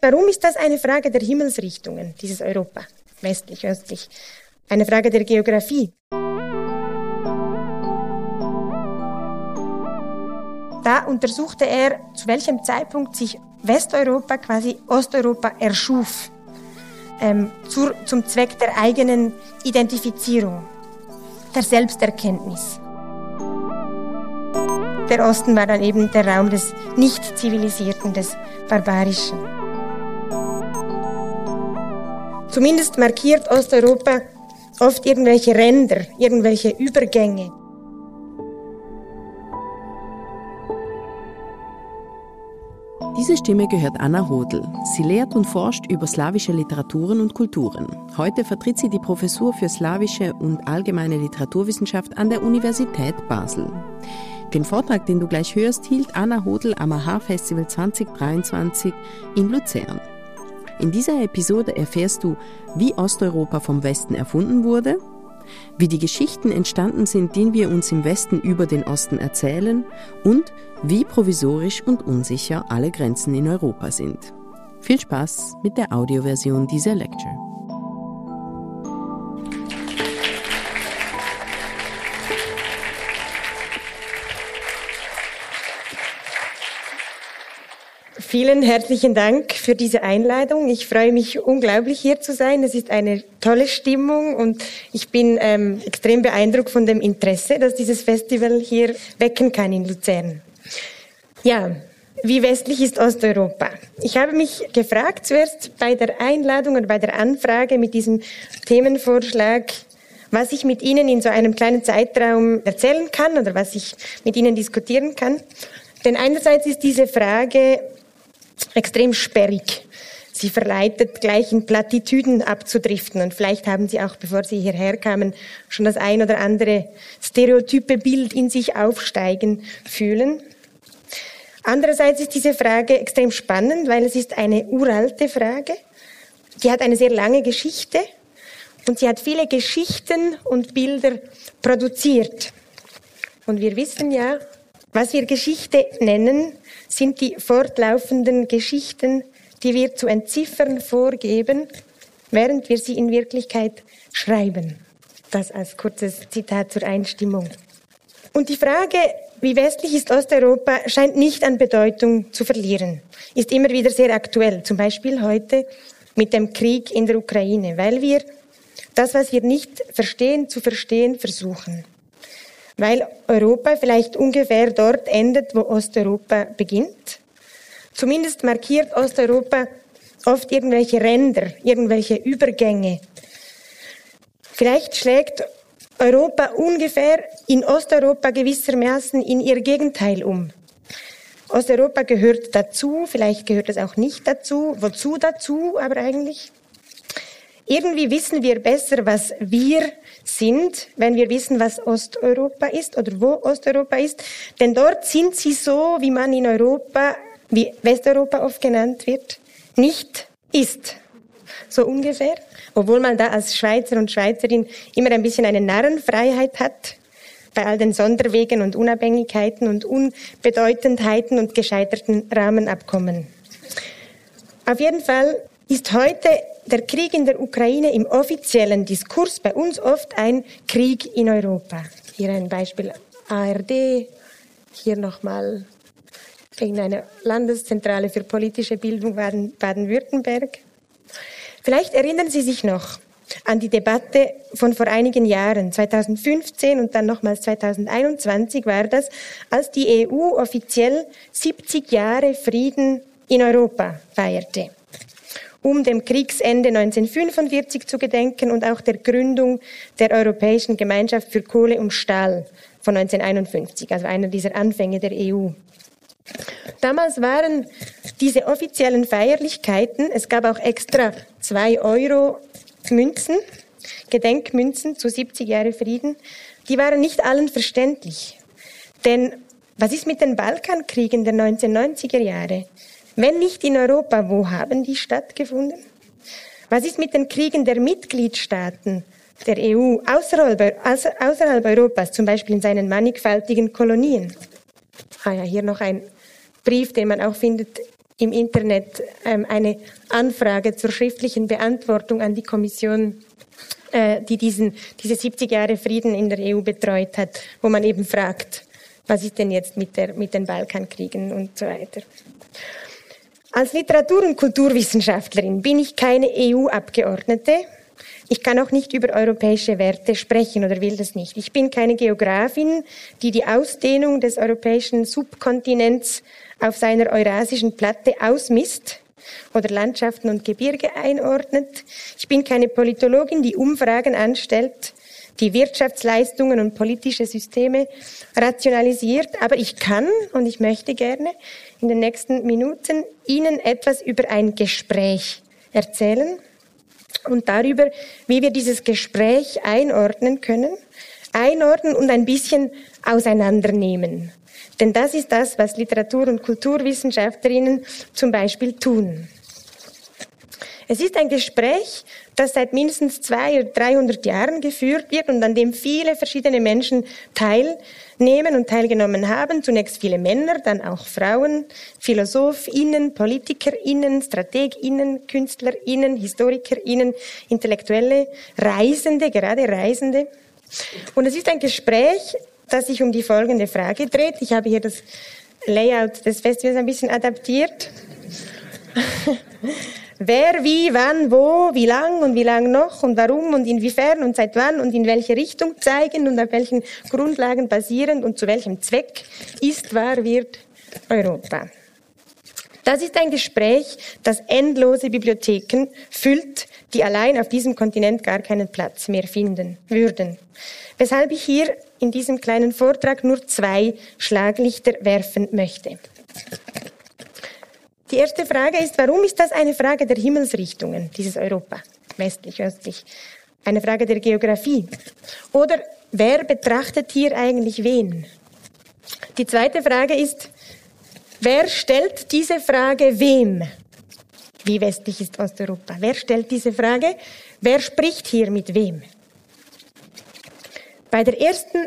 Warum ist das eine Frage der Himmelsrichtungen, dieses Europa, westlich, östlich? Eine Frage der Geografie. Da untersuchte er, zu welchem Zeitpunkt sich Westeuropa, quasi Osteuropa, erschuf, ähm, zur, zum Zweck der eigenen Identifizierung, der Selbsterkenntnis. Der Osten war dann eben der Raum des Nicht-Zivilisierten, des Barbarischen. Zumindest markiert Osteuropa oft irgendwelche Ränder, irgendwelche Übergänge. Diese Stimme gehört Anna Hodl. Sie lehrt und forscht über slawische Literaturen und Kulturen. Heute vertritt sie die Professur für slawische und allgemeine Literaturwissenschaft an der Universität Basel. Den Vortrag, den du gleich hörst, hielt Anna Hodl am AHA-Festival 2023 in Luzern. In dieser Episode erfährst du, wie Osteuropa vom Westen erfunden wurde, wie die Geschichten entstanden sind, die wir uns im Westen über den Osten erzählen und wie provisorisch und unsicher alle Grenzen in Europa sind. Viel Spaß mit der Audioversion dieser Lecture. Vielen herzlichen Dank für diese Einladung. Ich freue mich unglaublich hier zu sein. Es ist eine tolle Stimmung und ich bin ähm, extrem beeindruckt von dem Interesse, das dieses Festival hier wecken kann in Luzern. Ja, wie westlich ist Osteuropa? Ich habe mich gefragt zuerst bei der Einladung und bei der Anfrage mit diesem Themenvorschlag, was ich mit Ihnen in so einem kleinen Zeitraum erzählen kann oder was ich mit Ihnen diskutieren kann. Denn einerseits ist diese Frage extrem sperrig. Sie verleitet, gleich in Plattitüden abzudriften. Und vielleicht haben Sie auch, bevor Sie hierher kamen, schon das ein oder andere stereotype Bild in sich aufsteigen fühlen. Andererseits ist diese Frage extrem spannend, weil es ist eine uralte Frage. Die hat eine sehr lange Geschichte und sie hat viele Geschichten und Bilder produziert. Und wir wissen ja, was wir Geschichte nennen, sind die fortlaufenden Geschichten, die wir zu entziffern vorgeben, während wir sie in Wirklichkeit schreiben. Das als kurzes Zitat zur Einstimmung. Und die Frage, wie westlich ist Osteuropa, scheint nicht an Bedeutung zu verlieren, ist immer wieder sehr aktuell, zum Beispiel heute mit dem Krieg in der Ukraine, weil wir das, was wir nicht verstehen, zu verstehen versuchen weil Europa vielleicht ungefähr dort endet, wo Osteuropa beginnt. Zumindest markiert Osteuropa oft irgendwelche Ränder, irgendwelche Übergänge. Vielleicht schlägt Europa ungefähr in Osteuropa gewissermaßen in ihr Gegenteil um. Osteuropa gehört dazu, vielleicht gehört es auch nicht dazu. Wozu dazu aber eigentlich? Irgendwie wissen wir besser, was wir sind, wenn wir wissen, was Osteuropa ist oder wo Osteuropa ist. Denn dort sind sie so, wie man in Europa, wie Westeuropa oft genannt wird, nicht ist. So ungefähr. Obwohl man da als Schweizer und Schweizerin immer ein bisschen eine Narrenfreiheit hat bei all den Sonderwegen und Unabhängigkeiten und Unbedeutendheiten und gescheiterten Rahmenabkommen. Auf jeden Fall ist heute der Krieg in der Ukraine im offiziellen Diskurs bei uns oft ein Krieg in Europa. Hier ein Beispiel ARD, hier nochmal irgendeine Landeszentrale für politische Bildung Baden-Württemberg. Vielleicht erinnern Sie sich noch an die Debatte von vor einigen Jahren, 2015 und dann nochmals 2021 war das, als die EU offiziell 70 Jahre Frieden in Europa feierte um dem Kriegsende 1945 zu gedenken und auch der Gründung der Europäischen Gemeinschaft für Kohle und Stahl von 1951, also einer dieser Anfänge der EU. Damals waren diese offiziellen Feierlichkeiten, es gab auch extra zwei Euro Münzen, Gedenkmünzen zu 70 Jahre Frieden, die waren nicht allen verständlich. Denn was ist mit den Balkankriegen der 1990er Jahre? Wenn nicht in Europa, wo haben die stattgefunden? Was ist mit den Kriegen der Mitgliedstaaten der EU außerhalb, außerhalb Europas, zum Beispiel in seinen mannigfaltigen Kolonien? Ah ja, hier noch ein Brief, den man auch findet im Internet ähm, eine Anfrage zur schriftlichen Beantwortung an die Kommission, äh, die diesen, diese 70 Jahre Frieden in der EU betreut hat, wo man eben fragt, was ist denn jetzt mit, der, mit den Balkankriegen und so weiter. Als Literatur- und Kulturwissenschaftlerin bin ich keine EU-Abgeordnete. Ich kann auch nicht über europäische Werte sprechen oder will das nicht. Ich bin keine Geografin, die die Ausdehnung des europäischen Subkontinents auf seiner eurasischen Platte ausmisst oder Landschaften und Gebirge einordnet. Ich bin keine Politologin, die Umfragen anstellt, die Wirtschaftsleistungen und politische Systeme rationalisiert, aber ich kann und ich möchte gerne in den nächsten Minuten Ihnen etwas über ein Gespräch erzählen und darüber, wie wir dieses Gespräch einordnen können, einordnen und ein bisschen auseinandernehmen. Denn das ist das, was Literatur- und Kulturwissenschaftlerinnen zum Beispiel tun. Es ist ein Gespräch, das seit mindestens zwei oder 300 Jahren geführt wird und an dem viele verschiedene Menschen teilnehmen und teilgenommen haben. Zunächst viele Männer, dann auch Frauen, PhilosophInnen, PolitikerInnen, StrategInnen, KünstlerInnen, HistorikerInnen, Intellektuelle, Reisende, gerade Reisende. Und es ist ein Gespräch, das sich um die folgende Frage dreht. Ich habe hier das Layout des Festivals ein bisschen adaptiert. Wer, wie, wann, wo, wie lang und wie lang noch und warum und inwiefern und seit wann und in welche Richtung zeigen und auf welchen Grundlagen basierend und zu welchem Zweck ist, wahr, wird Europa. Das ist ein Gespräch, das endlose Bibliotheken füllt, die allein auf diesem Kontinent gar keinen Platz mehr finden würden. Weshalb ich hier in diesem kleinen Vortrag nur zwei Schlaglichter werfen möchte. Die erste Frage ist, warum ist das eine Frage der Himmelsrichtungen, dieses Europa, westlich, östlich? Eine Frage der Geografie. Oder wer betrachtet hier eigentlich wen? Die zweite Frage ist, wer stellt diese Frage wem? Wie westlich ist Osteuropa? Wer stellt diese Frage? Wer spricht hier mit wem? Bei, der ersten,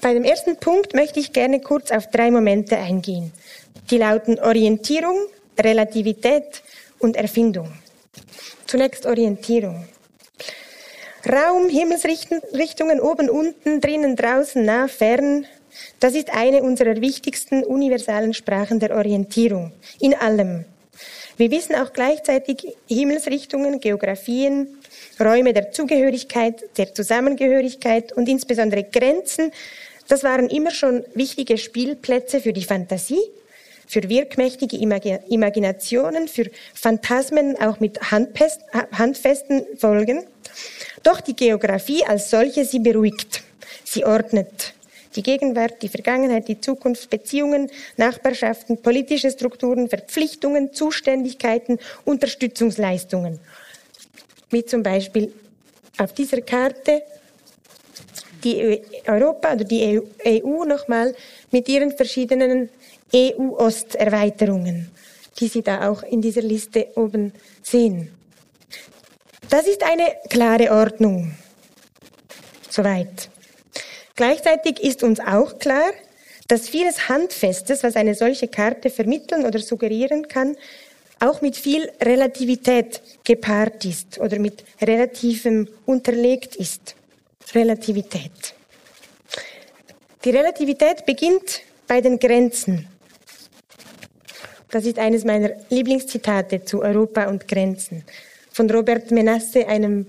bei dem ersten Punkt möchte ich gerne kurz auf drei Momente eingehen. Die lauten Orientierung, Relativität und Erfindung. Zunächst Orientierung. Raum, Himmelsrichtungen oben, unten, drinnen, draußen, nah, fern. Das ist eine unserer wichtigsten universalen Sprachen der Orientierung. In allem. Wir wissen auch gleichzeitig Himmelsrichtungen, Geografien, Räume der Zugehörigkeit, der Zusammengehörigkeit und insbesondere Grenzen. Das waren immer schon wichtige Spielplätze für die Fantasie für wirkmächtige Imaginationen, für Phantasmen auch mit handfesten Folgen. Doch die Geografie als solche, sie beruhigt, sie ordnet die Gegenwart, die Vergangenheit, die Zukunft, Beziehungen, Nachbarschaften, politische Strukturen, Verpflichtungen, Zuständigkeiten, Unterstützungsleistungen. Wie zum Beispiel auf dieser Karte die Europa oder die EU nochmal mit ihren verschiedenen EU-Osterweiterungen, die Sie da auch in dieser Liste oben sehen. Das ist eine klare Ordnung. Soweit. Gleichzeitig ist uns auch klar, dass vieles Handfestes, was eine solche Karte vermitteln oder suggerieren kann, auch mit viel Relativität gepaart ist oder mit Relativem unterlegt ist. Relativität. Die Relativität beginnt bei den Grenzen. Das ist eines meiner Lieblingszitate zu Europa und Grenzen von Robert Menasse, einem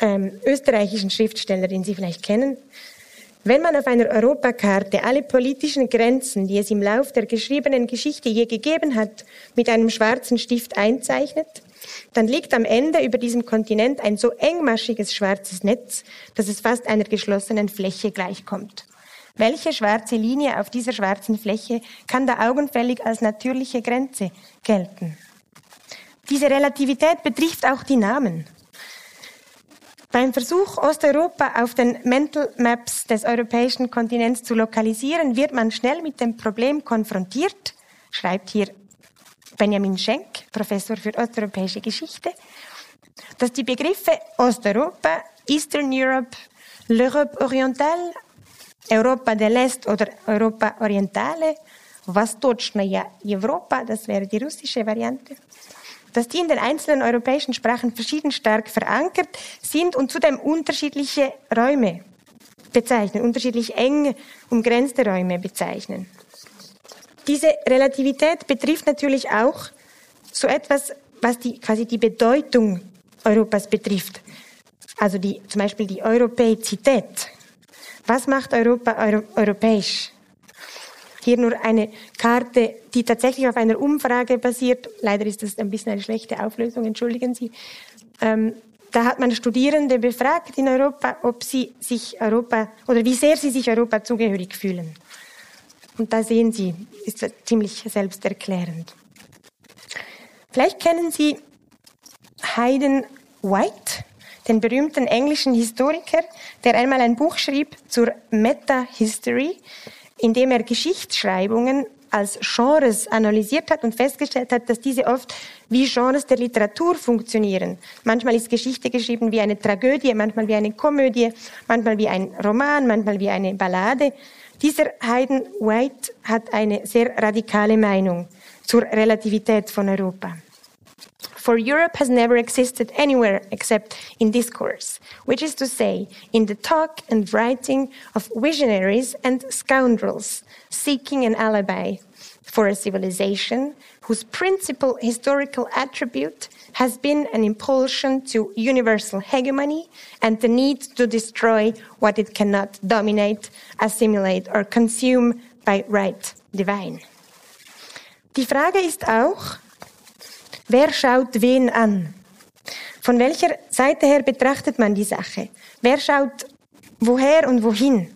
ähm, österreichischen Schriftsteller, den Sie vielleicht kennen. Wenn man auf einer Europakarte alle politischen Grenzen, die es im Lauf der geschriebenen Geschichte je gegeben hat, mit einem schwarzen Stift einzeichnet, dann liegt am Ende über diesem Kontinent ein so engmaschiges schwarzes Netz, dass es fast einer geschlossenen Fläche gleichkommt. Welche schwarze Linie auf dieser schwarzen Fläche kann da augenfällig als natürliche Grenze gelten? Diese Relativität betrifft auch die Namen. Beim Versuch, Osteuropa auf den Mental Maps des europäischen Kontinents zu lokalisieren, wird man schnell mit dem Problem konfrontiert, schreibt hier Benjamin Schenk, Professor für osteuropäische Geschichte, dass die Begriffe Osteuropa, Eastern Europe, l'Europe orientale Europa del Est oder Europa Orientale Восточная Europa, das wäre die russische Variante, dass die in den einzelnen europäischen Sprachen verschieden stark verankert sind und zudem unterschiedliche Räume bezeichnen, unterschiedlich eng umgrenzte Räume bezeichnen. Diese Relativität betrifft natürlich auch so etwas, was die, quasi die Bedeutung Europas betrifft. Also die, zum Beispiel die Europäizität. Was macht Europa euro, europäisch? Hier nur eine Karte, die tatsächlich auf einer Umfrage basiert. Leider ist das ein bisschen eine schlechte Auflösung, entschuldigen Sie. Ähm, da hat man Studierende befragt in Europa, ob sie sich Europa oder wie sehr sie sich Europa zugehörig fühlen. Und da sehen Sie, ist ziemlich selbsterklärend. Vielleicht kennen Sie Hayden White, den berühmten englischen Historiker, der einmal ein Buch schrieb zur Meta-History, in dem er Geschichtsschreibungen als Genres analysiert hat und festgestellt hat, dass diese oft wie Genres der Literatur funktionieren. Manchmal ist Geschichte geschrieben wie eine Tragödie, manchmal wie eine Komödie, manchmal wie ein Roman, manchmal wie eine Ballade. Dieser Hayden White hat eine sehr radikale Meinung zur Relativität von Europa. For Europe has never existed anywhere except in discourse, which is to say, in the talk and writing of visionaries and scoundrels seeking an alibi for a civilization whose principal historical attribute has been an impulsion to universal hegemony and the need to destroy what it cannot dominate, assimilate or consume by right divine. Die Frage ist auch, wer schaut wen an? Von welcher Seite her betrachtet man die Sache? Wer schaut woher und wohin?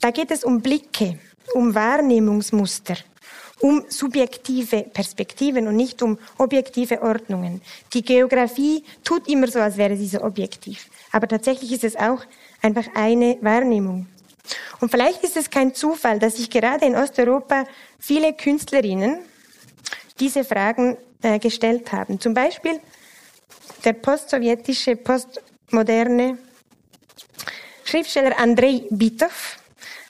Da geht es um Blicke, um Wahrnehmungsmuster, um subjektive Perspektiven und nicht um objektive Ordnungen. Die Geografie tut immer so, als wäre sie so objektiv. Aber tatsächlich ist es auch einfach eine Wahrnehmung. Und vielleicht ist es kein Zufall, dass sich gerade in Osteuropa viele Künstlerinnen diese Fragen äh, gestellt haben. Zum Beispiel der postsowjetische, postmoderne Schriftsteller Andrei Bitov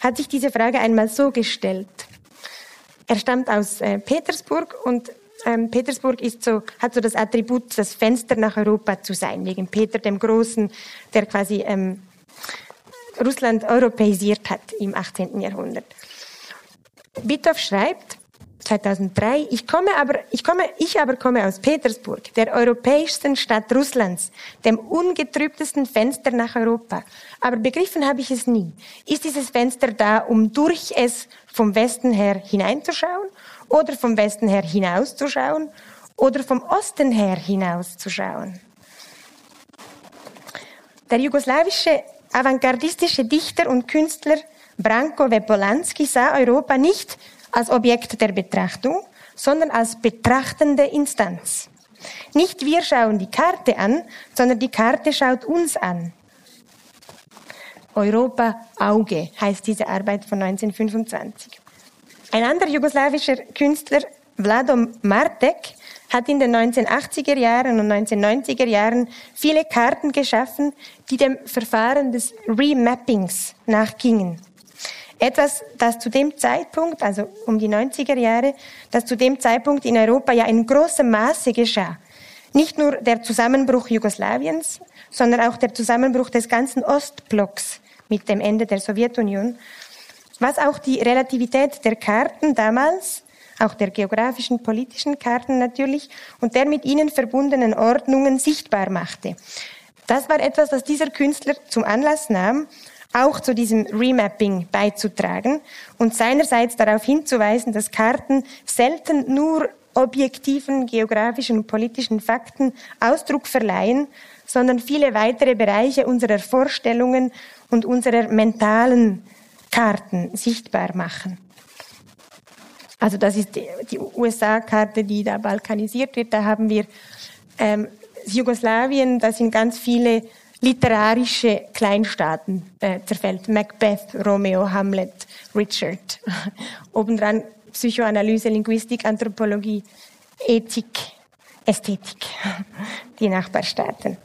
hat sich diese Frage einmal so gestellt. Er stammt aus äh, Petersburg und ähm, Petersburg ist so, hat so das Attribut, das Fenster nach Europa zu sein, wegen Peter dem Großen, der quasi ähm, Russland europäisiert hat im 18. Jahrhundert. Bitov schreibt, 2003. Ich komme aber, ich komme, ich aber komme aus Petersburg, der europäischsten Stadt Russlands, dem ungetrübtesten Fenster nach Europa. Aber begriffen habe ich es nie. Ist dieses Fenster da, um durch es vom Westen her hineinzuschauen oder vom Westen her hinauszuschauen oder vom Osten her hinauszuschauen? Der jugoslawische avantgardistische Dichter und Künstler Branko Vepolanski sah Europa nicht als Objekt der Betrachtung, sondern als betrachtende Instanz. Nicht wir schauen die Karte an, sondern die Karte schaut uns an. Europa Auge heißt diese Arbeit von 1925. Ein anderer jugoslawischer Künstler, Vlado Martek, hat in den 1980er Jahren und 1990er Jahren viele Karten geschaffen, die dem Verfahren des Remappings nachgingen. Etwas, das zu dem Zeitpunkt, also um die 90er Jahre, das zu dem Zeitpunkt in Europa ja in großem Maße geschah. Nicht nur der Zusammenbruch Jugoslawiens, sondern auch der Zusammenbruch des ganzen Ostblocks mit dem Ende der Sowjetunion, was auch die Relativität der Karten damals, auch der geografischen, politischen Karten natürlich, und der mit ihnen verbundenen Ordnungen sichtbar machte. Das war etwas, das dieser Künstler zum Anlass nahm, auch zu diesem Remapping beizutragen und seinerseits darauf hinzuweisen, dass Karten selten nur objektiven geografischen und politischen Fakten Ausdruck verleihen, sondern viele weitere Bereiche unserer Vorstellungen und unserer mentalen Karten sichtbar machen. Also das ist die, USA-Karte, die da balkanisiert wird. Da haben wir ähm, Jugoslawien, da sind ganz viele literarische Kleinstaaten äh, zerfällt. Macbeth, Romeo, Hamlet, Richard. Obendran Psychoanalyse, Linguistik, Anthropologie, Ethik, Ästhetik. Die Nachbarstaaten.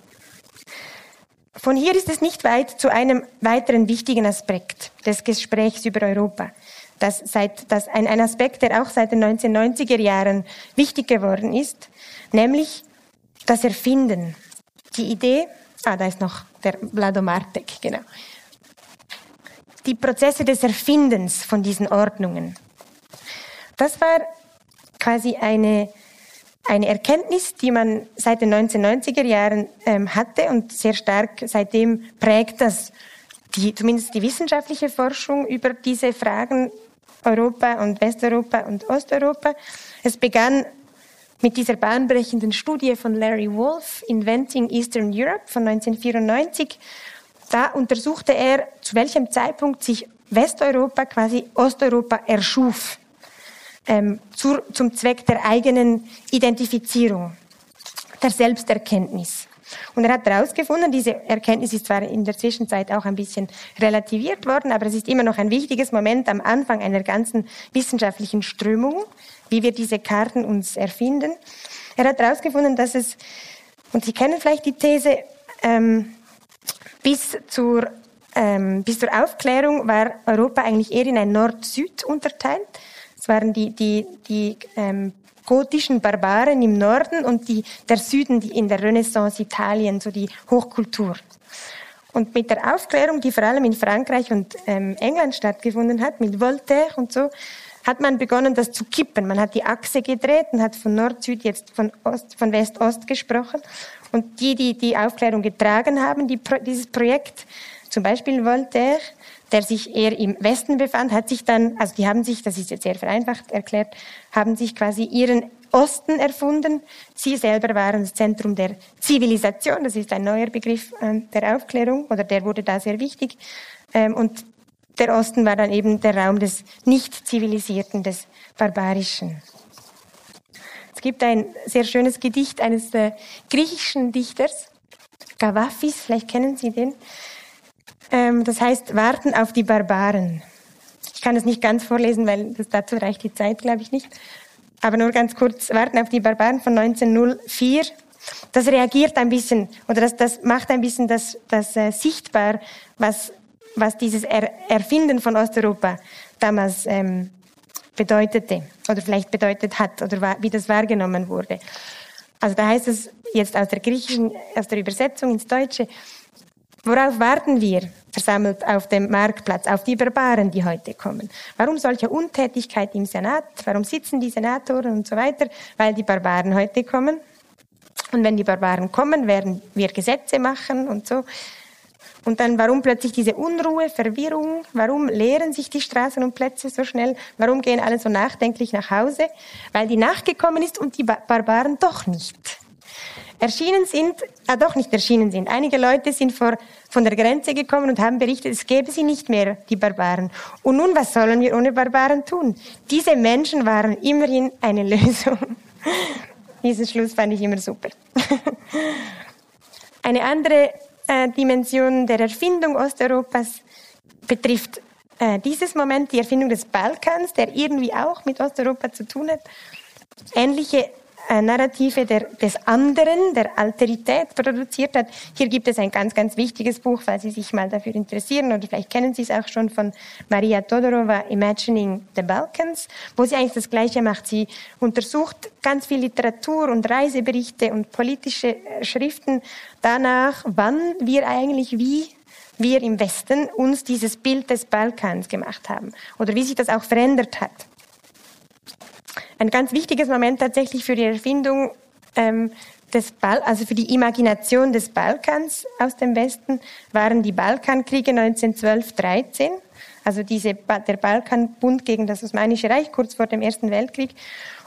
Von hier ist es nicht weit zu einem weiteren wichtigen Aspekt des Gesprächs über Europa. dass, seit, dass ein, ein Aspekt, der auch seit den 1990er Jahren wichtig geworden ist, nämlich das Erfinden. Die Idee, ah, da ist noch der Vlado Martek, genau. Die Prozesse des Erfindens von diesen Ordnungen. Das war quasi eine, eine Erkenntnis, die man seit den 1990er Jahren ähm, hatte und sehr stark seitdem prägt das die, zumindest die wissenschaftliche Forschung über diese Fragen Europa und Westeuropa und Osteuropa. Es begann mit dieser bahnbrechenden Studie von Larry Wolff, Inventing Eastern Europe von 1994. Da untersuchte er, zu welchem Zeitpunkt sich Westeuropa quasi Osteuropa erschuf, ähm, zur, zum Zweck der eigenen Identifizierung, der Selbsterkenntnis. Und er hat herausgefunden, diese Erkenntnis ist zwar in der Zwischenzeit auch ein bisschen relativiert worden, aber es ist immer noch ein wichtiges Moment am Anfang einer ganzen wissenschaftlichen Strömung, wie wir diese Karten uns erfinden. Er hat herausgefunden, dass es, und Sie kennen vielleicht die These, ähm, bis zur ähm, bis zur Aufklärung war Europa eigentlich eher in ein Nord-Süd unterteilt. Es waren die, die, die ähm, gotischen Barbaren im Norden und die, der Süden die in der Renaissance Italien, so die Hochkultur. Und mit der Aufklärung, die vor allem in Frankreich und ähm, England stattgefunden hat, mit Voltaire und so, hat man begonnen, das zu kippen. Man hat die Achse gedreht und hat von Nord-Süd jetzt von, Ost, von West-Ost gesprochen. Und die, die die Aufklärung getragen haben, die, dieses Projekt, zum Beispiel Voltaire, der sich eher im Westen befand, hat sich dann, also die haben sich, das ist jetzt sehr vereinfacht erklärt, haben sich quasi ihren Osten erfunden. Sie selber waren das Zentrum der Zivilisation, das ist ein neuer Begriff äh, der Aufklärung, oder der wurde da sehr wichtig. Ähm, und der Osten war dann eben der Raum des Nicht-Zivilisierten, des Barbarischen. Es gibt ein sehr schönes Gedicht eines äh, griechischen Dichters, Gavaffis, vielleicht kennen Sie den. Ähm, das heißt Warten auf die Barbaren. Ich kann es nicht ganz vorlesen, weil das dazu reicht die Zeit, glaube ich nicht. Aber nur ganz kurz, Warten auf die Barbaren von 1904. Das reagiert ein bisschen, oder das, das macht ein bisschen das, das äh, sichtbar, was, was dieses er Erfinden von Osteuropa damals ähm, bedeutete, oder vielleicht bedeutet hat, oder wie das wahrgenommen wurde. Also da heißt es jetzt aus der griechischen, aus der Übersetzung ins Deutsche, Worauf warten wir, versammelt auf dem Marktplatz, auf die Barbaren, die heute kommen? Warum solche Untätigkeit im Senat? Warum sitzen die Senatoren und so weiter? Weil die Barbaren heute kommen. Und wenn die Barbaren kommen, werden wir Gesetze machen und so. Und dann, warum plötzlich diese Unruhe, Verwirrung? Warum leeren sich die Straßen und Plätze so schnell? Warum gehen alle so nachdenklich nach Hause? Weil die Nacht gekommen ist und die Barbaren doch nicht erschienen sind, ah doch nicht erschienen sind. Einige Leute sind vor, von der Grenze gekommen und haben berichtet, es gäbe sie nicht mehr, die Barbaren. Und nun, was sollen wir ohne Barbaren tun? Diese Menschen waren immerhin eine Lösung. Diesen Schluss fand ich immer super. eine andere äh, Dimension der Erfindung Osteuropas betrifft äh, dieses Moment, die Erfindung des Balkans, der irgendwie auch mit Osteuropa zu tun hat. Ähnliche äh, Narrative der, des anderen, der Alterität produziert hat. Hier gibt es ein ganz, ganz wichtiges Buch, falls Sie sich mal dafür interessieren oder vielleicht kennen Sie es auch schon von Maria Todorova, Imagining the Balkans, wo sie eigentlich das Gleiche macht. Sie untersucht ganz viel Literatur und Reiseberichte und politische äh, Schriften danach, wann wir eigentlich wie wir im Westen uns dieses Bild des Balkans gemacht haben oder wie sich das auch verändert hat. Ein ganz wichtiges Moment tatsächlich für die Erfindung ähm, des Bal also für die Imagination des Balkans aus dem Westen waren die Balkankriege 1912-13, also diese, der Balkanbund gegen das Osmanische Reich kurz vor dem Ersten Weltkrieg.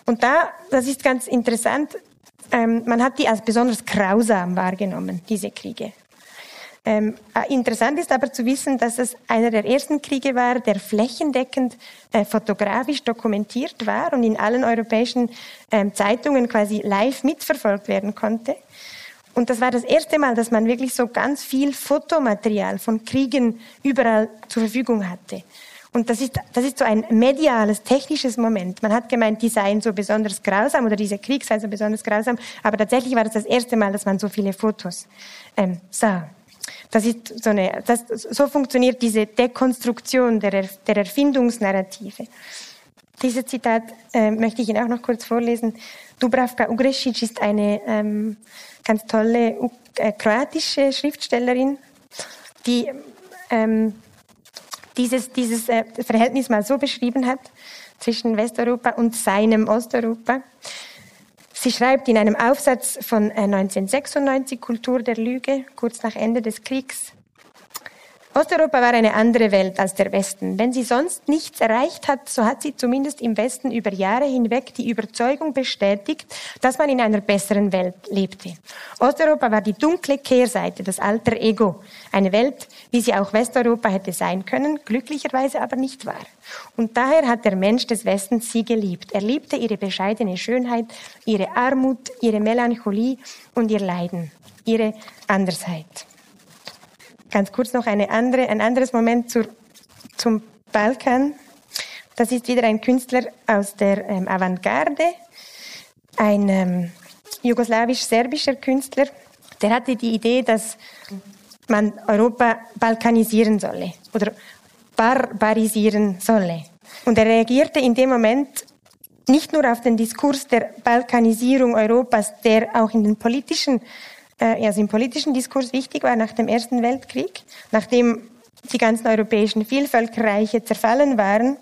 Und da, das ist ganz interessant, ähm, man hat die als besonders grausam wahrgenommen, diese Kriege. Ähm, äh, interessant ist aber zu wissen, dass es einer der ersten Kriege war, der flächendeckend äh, fotografisch dokumentiert war und in allen europäischen ähm, Zeitungen quasi live mitverfolgt werden konnte. Und das war das erste Mal, dass man wirklich so ganz viel Fotomaterial von Kriegen überall zur Verfügung hatte. Und das ist, das ist so ein mediales, technisches Moment. Man hat gemeint, die seien so besonders grausam oder dieser Krieg sei so besonders grausam, aber tatsächlich war das das erste Mal, dass man so viele Fotos ähm, sah. Das ist so eine, das, so funktioniert diese Dekonstruktion der, der Erfindungsnarrative. Dieses Zitat äh, möchte ich Ihnen auch noch kurz vorlesen. Dubravka Ugresic ist eine ähm, ganz tolle äh, kroatische Schriftstellerin, die ähm, dieses, dieses äh, Verhältnis mal so beschrieben hat zwischen Westeuropa und seinem Osteuropa. Sie schreibt in einem Aufsatz von 1996 äh, Kultur der Lüge, kurz nach Ende des Kriegs, Osteuropa war eine andere Welt als der Westen. Wenn sie sonst nichts erreicht hat, so hat sie zumindest im Westen über Jahre hinweg die Überzeugung bestätigt, dass man in einer besseren Welt lebte. Osteuropa war die dunkle Kehrseite, das alter Ego. Eine Welt, wie sie auch Westeuropa hätte sein können, glücklicherweise aber nicht war. Und daher hat der Mensch des Westens sie geliebt. Er liebte ihre bescheidene Schönheit, ihre Armut, ihre Melancholie und ihr Leiden, ihre Andersheit. Ganz kurz noch eine andere, ein anderes Moment zur, zum Balkan. Das ist wieder ein Künstler aus der ähm, Avantgarde, ein ähm, jugoslawisch-serbischer Künstler. Der hatte die Idee, dass man Europa balkanisieren solle oder barbarisieren solle. Und er reagierte in dem Moment nicht nur auf den Diskurs der Balkanisierung Europas, der auch in den politischen äh, also im politischen Diskurs wichtig war nach dem Ersten Weltkrieg, nachdem die ganzen europäischen Vielvölkerreiche zerfallen waren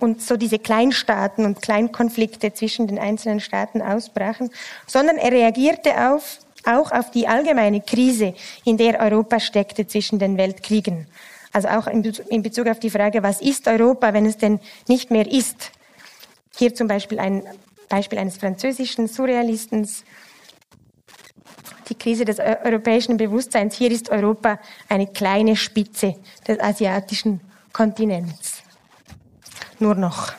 und so diese Kleinstaaten und Kleinkonflikte zwischen den einzelnen Staaten ausbrachen, sondern er reagierte auf, auch auf die allgemeine Krise, in der Europa steckte zwischen den Weltkriegen. Also auch in Bezug auf die Frage, was ist Europa, wenn es denn nicht mehr ist? Hier zum Beispiel ein Beispiel eines französischen Surrealistens, die Krise des europäischen Bewusstseins. Hier ist Europa eine kleine Spitze des asiatischen Kontinents. Nur noch.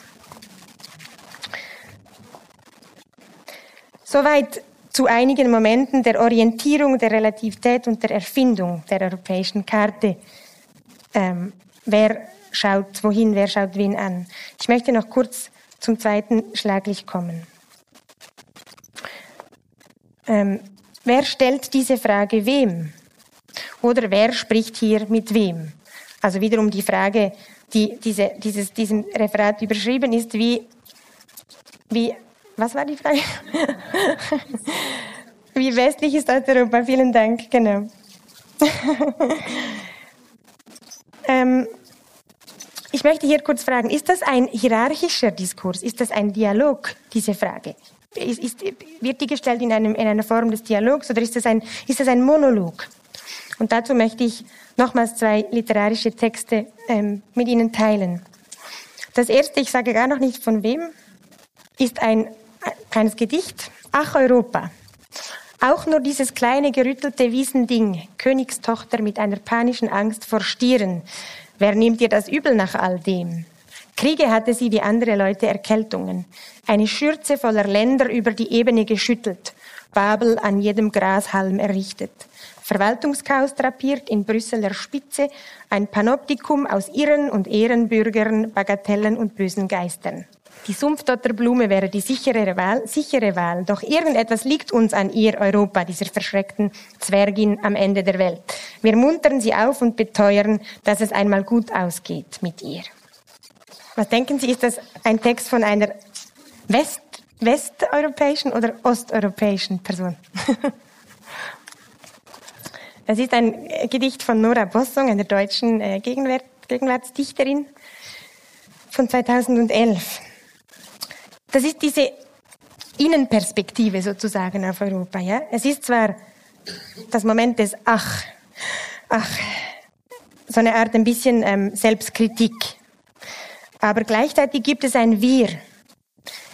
Soweit zu einigen Momenten der Orientierung, der Relativität und der Erfindung der europäischen Karte. Ähm, wer schaut wohin, wer schaut wen an. Ich möchte noch kurz zum zweiten Schlaglicht kommen. Ähm, Wer stellt diese Frage wem? Oder wer spricht hier mit wem? Also wiederum die Frage, die diese, dieses, diesem Referat überschrieben ist, wie, wie, was war die Frage? wie westlich ist Osteuropa? Vielen Dank, genau. ähm, ich möchte hier kurz fragen, ist das ein hierarchischer Diskurs? Ist das ein Dialog, diese Frage? Ist, ist, wird die gestellt in, einem, in einer Form des Dialogs oder ist das, ein, ist das ein Monolog? Und dazu möchte ich nochmals zwei literarische Texte ähm, mit Ihnen teilen. Das erste, ich sage gar noch nicht von wem, ist ein, ein kleines Gedicht. Ach Europa. Auch nur dieses kleine gerüttelte Wiesending, Königstochter mit einer panischen Angst vor Stieren. Wer nimmt dir das übel nach all dem? Kriege hatte sie wie andere Leute Erkältungen. Eine Schürze voller Länder über die Ebene geschüttelt. Babel an jedem Grashalm errichtet. Verwaltungschaos drapiert in Brüsseler Spitze, ein Panoptikum aus Irren und Ehrenbürgern, Bagatellen und bösen Geistern. Die Sumpfdotterblume wäre die sichere Wahl, sichere Wahl, doch irgendetwas liegt uns an ihr, Europa, dieser verschreckten Zwergin am Ende der Welt. Wir muntern sie auf und beteuern, dass es einmal gut ausgeht mit ihr. Was denken Sie, ist das ein Text von einer West westeuropäischen oder osteuropäischen Person? Es ist ein Gedicht von Nora Bossong, einer deutschen äh, Gegenwart, Gegenwartsdichterin von 2011. Das ist diese Innenperspektive sozusagen auf Europa. Ja? Es ist zwar das Moment des Ach, Ach, so eine Art ein bisschen ähm, Selbstkritik aber gleichzeitig gibt es ein Wir.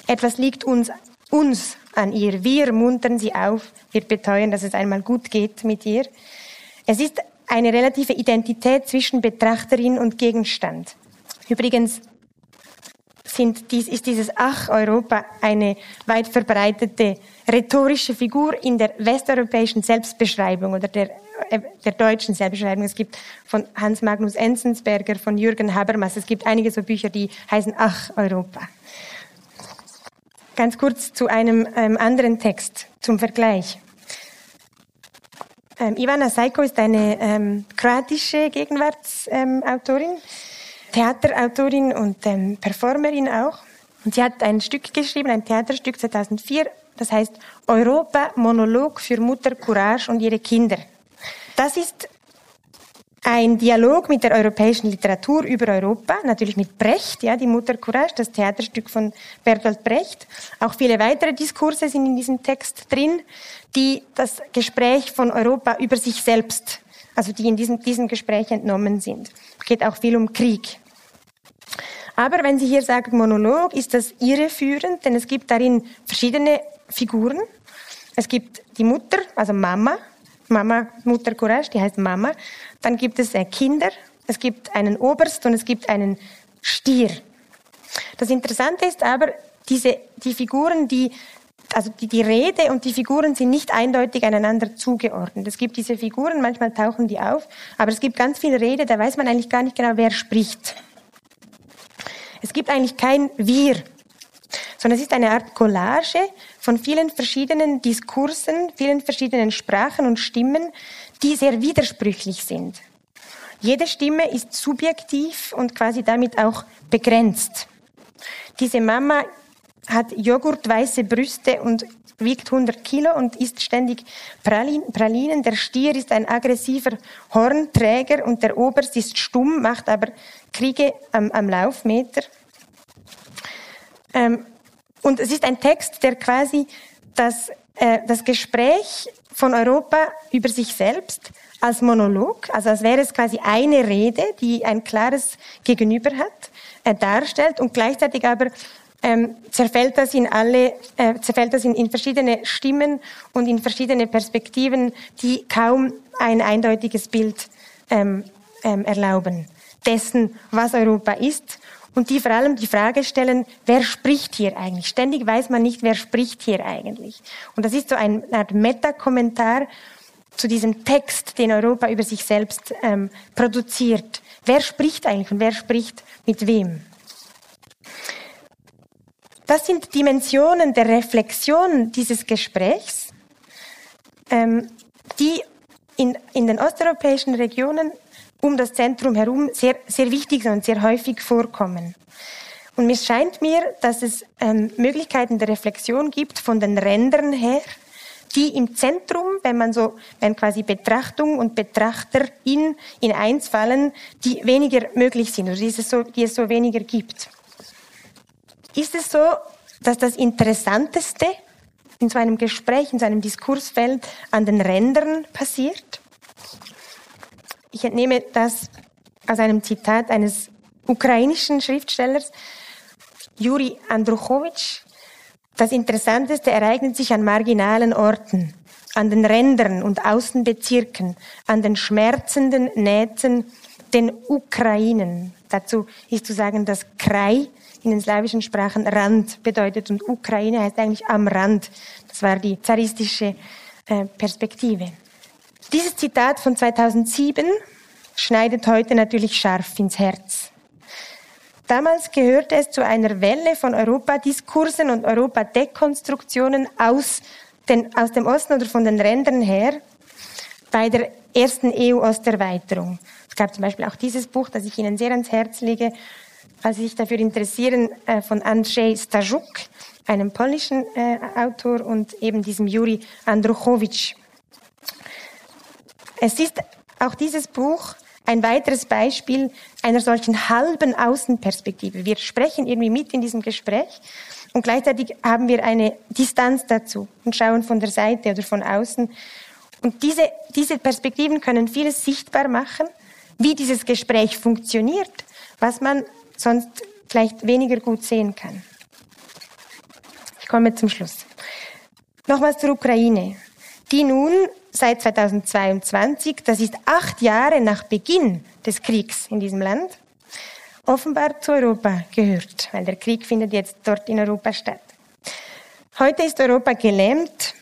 Etwas liegt uns, uns an ihr. Wir muntern sie auf. Wir beteuern, dass es einmal gut geht mit ihr. Es ist eine relative Identität zwischen Betrachterin und Gegenstand. Übrigens sind dies, ist dieses Ach Europa eine weit verbreitete rhetorische Figur in der westeuropäischen Selbstbeschreibung oder der der deutschen Selbstbeschreibung. Es gibt von Hans Magnus Enzensberger, von Jürgen Habermas, es gibt einige so Bücher, die heißen Ach, Europa. Ganz kurz zu einem ähm, anderen Text zum Vergleich. Ähm, Ivana Seiko ist eine ähm, kroatische Gegenwartsautorin, Theaterautorin und ähm, Performerin auch. Und sie hat ein Stück geschrieben, ein Theaterstück 2004, das heißt Europa Monolog für Mutter Courage und ihre Kinder. Das ist ein Dialog mit der europäischen Literatur über Europa, natürlich mit Brecht, ja, die Mutter Courage, das Theaterstück von Bertolt Brecht. Auch viele weitere Diskurse sind in diesem Text drin, die das Gespräch von Europa über sich selbst, also die in diesem, diesem Gespräch entnommen sind. Es geht auch viel um Krieg. Aber wenn Sie hier sagen Monolog, ist das irreführend, denn es gibt darin verschiedene Figuren. Es gibt die Mutter, also Mama, Mama, Mutter Courage, die heißt Mama. Dann gibt es äh, Kinder, es gibt einen Oberst und es gibt einen Stier. Das Interessante ist aber, diese, die Figuren, die, also die, die Rede und die Figuren sind nicht eindeutig einander zugeordnet. Es gibt diese Figuren, manchmal tauchen die auf, aber es gibt ganz viel Rede, da weiß man eigentlich gar nicht genau, wer spricht. Es gibt eigentlich kein Wir, sondern es ist eine Art Collage von vielen verschiedenen Diskursen, vielen verschiedenen Sprachen und Stimmen, die sehr widersprüchlich sind. Jede Stimme ist subjektiv und quasi damit auch begrenzt. Diese Mama hat joghurtweiße Brüste und wiegt 100 Kilo und isst ständig Pralinen. Der Stier ist ein aggressiver Hornträger und der Oberst ist stumm, macht aber Kriege am, am Laufmeter. Ähm, und es ist ein Text, der quasi das, äh, das Gespräch von Europa über sich selbst als Monolog, also als wäre es quasi eine Rede, die ein klares Gegenüber hat, äh, darstellt und gleichzeitig aber ähm, zerfällt das in alle, äh, zerfällt das in, in verschiedene Stimmen und in verschiedene Perspektiven, die kaum ein eindeutiges Bild ähm, ähm, erlauben dessen, was Europa ist und die vor allem die Frage stellen, wer spricht hier eigentlich? Ständig weiß man nicht, wer spricht hier eigentlich. Und das ist so eine Art Meta-Kommentar zu diesem Text, den Europa über sich selbst ähm, produziert. Wer spricht eigentlich und wer spricht mit wem? Das sind Dimensionen der Reflexion dieses Gesprächs, ähm, die in, in den osteuropäischen Regionen um das Zentrum herum sehr, sehr wichtig und sehr häufig vorkommen. Und mir scheint mir, dass es ähm, Möglichkeiten der Reflexion gibt von den Rändern her, die im Zentrum, wenn man so, wenn quasi Betrachtung und Betrachter in, in eins fallen, die weniger möglich sind, oder die es so, die es so weniger gibt. Ist es so, dass das Interessanteste in so einem Gespräch, in so einem Diskursfeld an den Rändern passiert? Ich entnehme das aus einem Zitat eines ukrainischen Schriftstellers, Juri Andruchowitsch. Das Interessanteste ereignet sich an marginalen Orten, an den Rändern und Außenbezirken, an den schmerzenden Nähten, den Ukrainen. Dazu ist zu sagen, dass Krei in den slawischen Sprachen Rand bedeutet und Ukraine heißt eigentlich am Rand. Das war die zaristische äh, Perspektive. Dieses Zitat von 2007 schneidet heute natürlich scharf ins Herz. Damals gehörte es zu einer Welle von Europadiskursen und Europadekonstruktionen aus, den, aus dem Osten oder von den Rändern her bei der ersten EU-Osterweiterung. Es gab zum Beispiel auch dieses Buch, das ich Ihnen sehr ans Herz lege, falls Sie sich dafür interessieren, äh, von Andrzej Stajuk, einem polnischen äh, Autor, und eben diesem Juri Andruchowitsch. Es ist auch dieses Buch ein weiteres Beispiel einer solchen halben Außenperspektive. Wir sprechen irgendwie mit in diesem Gespräch und gleichzeitig haben wir eine Distanz dazu und schauen von der Seite oder von außen. Und diese, diese Perspektiven können vieles sichtbar machen, wie dieses Gespräch funktioniert, was man sonst vielleicht weniger gut sehen kann. Ich komme zum Schluss. Nochmals zur Ukraine, die nun seit 2022, das ist acht Jahre nach Beginn des Kriegs in diesem Land, offenbar zu Europa gehört, weil der Krieg findet jetzt dort in Europa statt. Heute ist Europa gelähmt.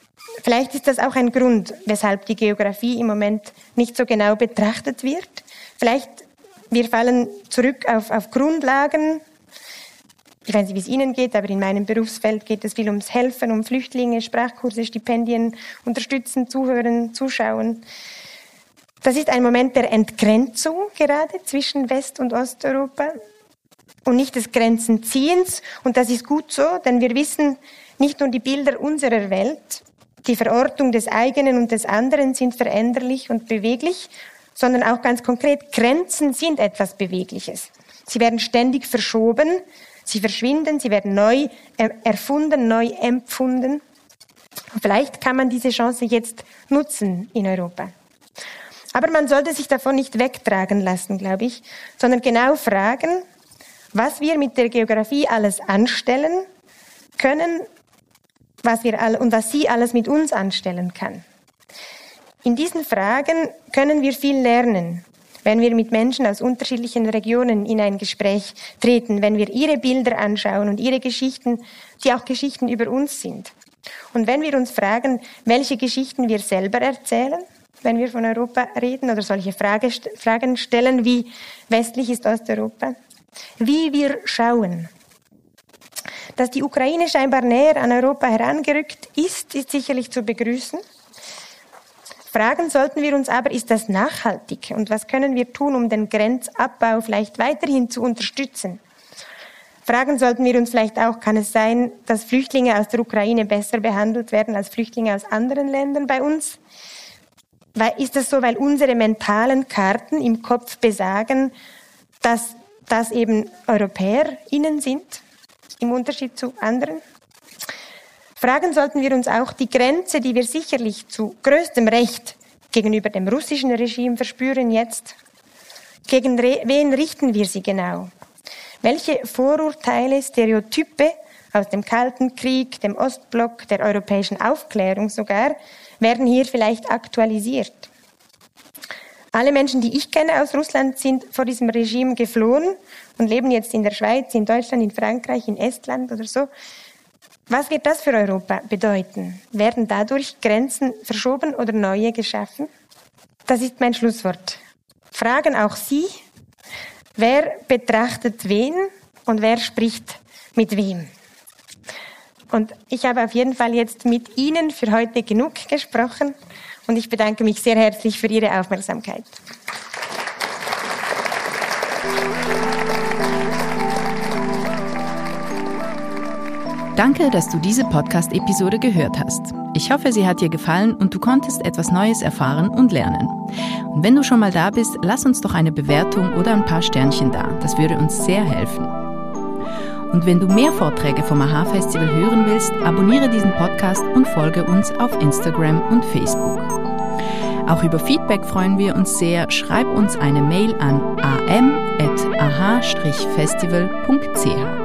Vielleicht ist das auch ein Grund, weshalb die Geografie im Moment nicht so genau betrachtet wird. Vielleicht wir fallen zurück auf, auf Grundlagen, Ich weiß nicht, wie es Ihnen geht, aber in meinem Berufsfeld geht es viel ums Helfen, um Flüchtlinge, Sprachkurse, Stipendien, unterstützen, zuhören, zuschauen. Das ist ein Moment der Entgrenzung gerade zwischen West- und Osteuropa und nicht des Grenzenziehens. Und das ist gut so, denn wir wissen, nicht nur die Bilder unserer Welt, die Verortung des eigenen und des anderen sind veränderlich und beweglich, sondern auch ganz konkret, Grenzen sind etwas Bewegliches. Sie werden ständig verschoben, sie verschwinden, sie werden neu erfunden, neu empfunden. vielleicht kann man diese Chance jetzt nutzen in Europa. Aber man sollte sich davon nicht wegtragen lassen, glaube ich, sondern genau fragen, was wir mit der Geografie alles anstellen können, was wir all, und was sie alles mit uns anstellen kann. In diesen Fragen können wir viel lernen, wenn wir mit Menschen aus unterschiedlichen Regionen in ein Gespräch treten, wenn wir ihre Bilder anschauen und ihre Geschichten, die auch Geschichten über uns sind. Und wenn wir uns fragen, welche Geschichten wir selber erzählen, wenn wir von Europa reden oder solche Frage, Fragen stellen wie westlich ist Osteuropa, wie wir schauen. Dass die Ukraine scheinbar näher an Europa herangerückt ist, ist sicherlich zu begrüßen. Fragen sollten wir uns aber, ist das nachhaltig und was können wir tun, um den Grenzabbau vielleicht weiterhin zu unterstützen? Fragen sollten wir uns vielleicht auch, kann es sein, dass Flüchtlinge aus der Ukraine besser behandelt werden als Flüchtlinge aus anderen Ländern bei uns? ist das so, weil unsere mentalen Karten im Kopf besagen, dass das eben EuropäerInnen sind, im Unterschied zu anderen? Fragen sollten wir uns auch die Grenze, die wir sicherlich zu größtem Recht gegenüber dem russischen Regime verspüren jetzt. Gegen wen richten wir sie genau? Welche Vorurteile, Stereotype aus dem Kalten Krieg, dem Ostblock, der europäischen Aufklärung sogar, werden hier vielleicht aktualisiert. Alle Menschen, die ich kenne aus Russland, sind vor diesem Regime geflohen und leben jetzt in der Schweiz, in Deutschland, in Frankreich, in Estland oder so. Was wird das für Europa bedeuten? Werden dadurch Grenzen verschoben oder neue geschaffen? Das ist mein Schlusswort. Fragen auch Sie, wer betrachtet wen und wer spricht mit wem? Und ich habe auf jeden Fall jetzt mit Ihnen für heute genug gesprochen und ich bedanke mich sehr herzlich für Ihre Aufmerksamkeit. Danke, dass du diese Podcast-Episode gehört hast. Ich hoffe, sie hat dir gefallen und du konntest etwas Neues erfahren und lernen. Und wenn du schon mal da bist, lass uns doch eine Bewertung oder ein paar Sternchen da. Das würde uns sehr helfen. Und wenn du mehr Vorträge vom AHA-Festival hören willst, abonniere diesen Podcast und folge uns auf Instagram und Facebook. Auch über Feedback freuen wir uns sehr. Schreib uns eine Mail an am.aha-festival.ch.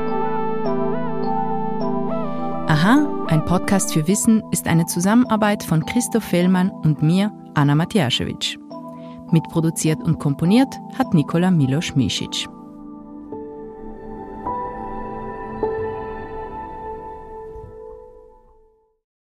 Aha, ein Podcast für Wissen ist eine Zusammenarbeit von Christoph Fellmann und mir, Anna Matjaschewitsch. Mitproduziert und komponiert hat Nikola Milos Misic.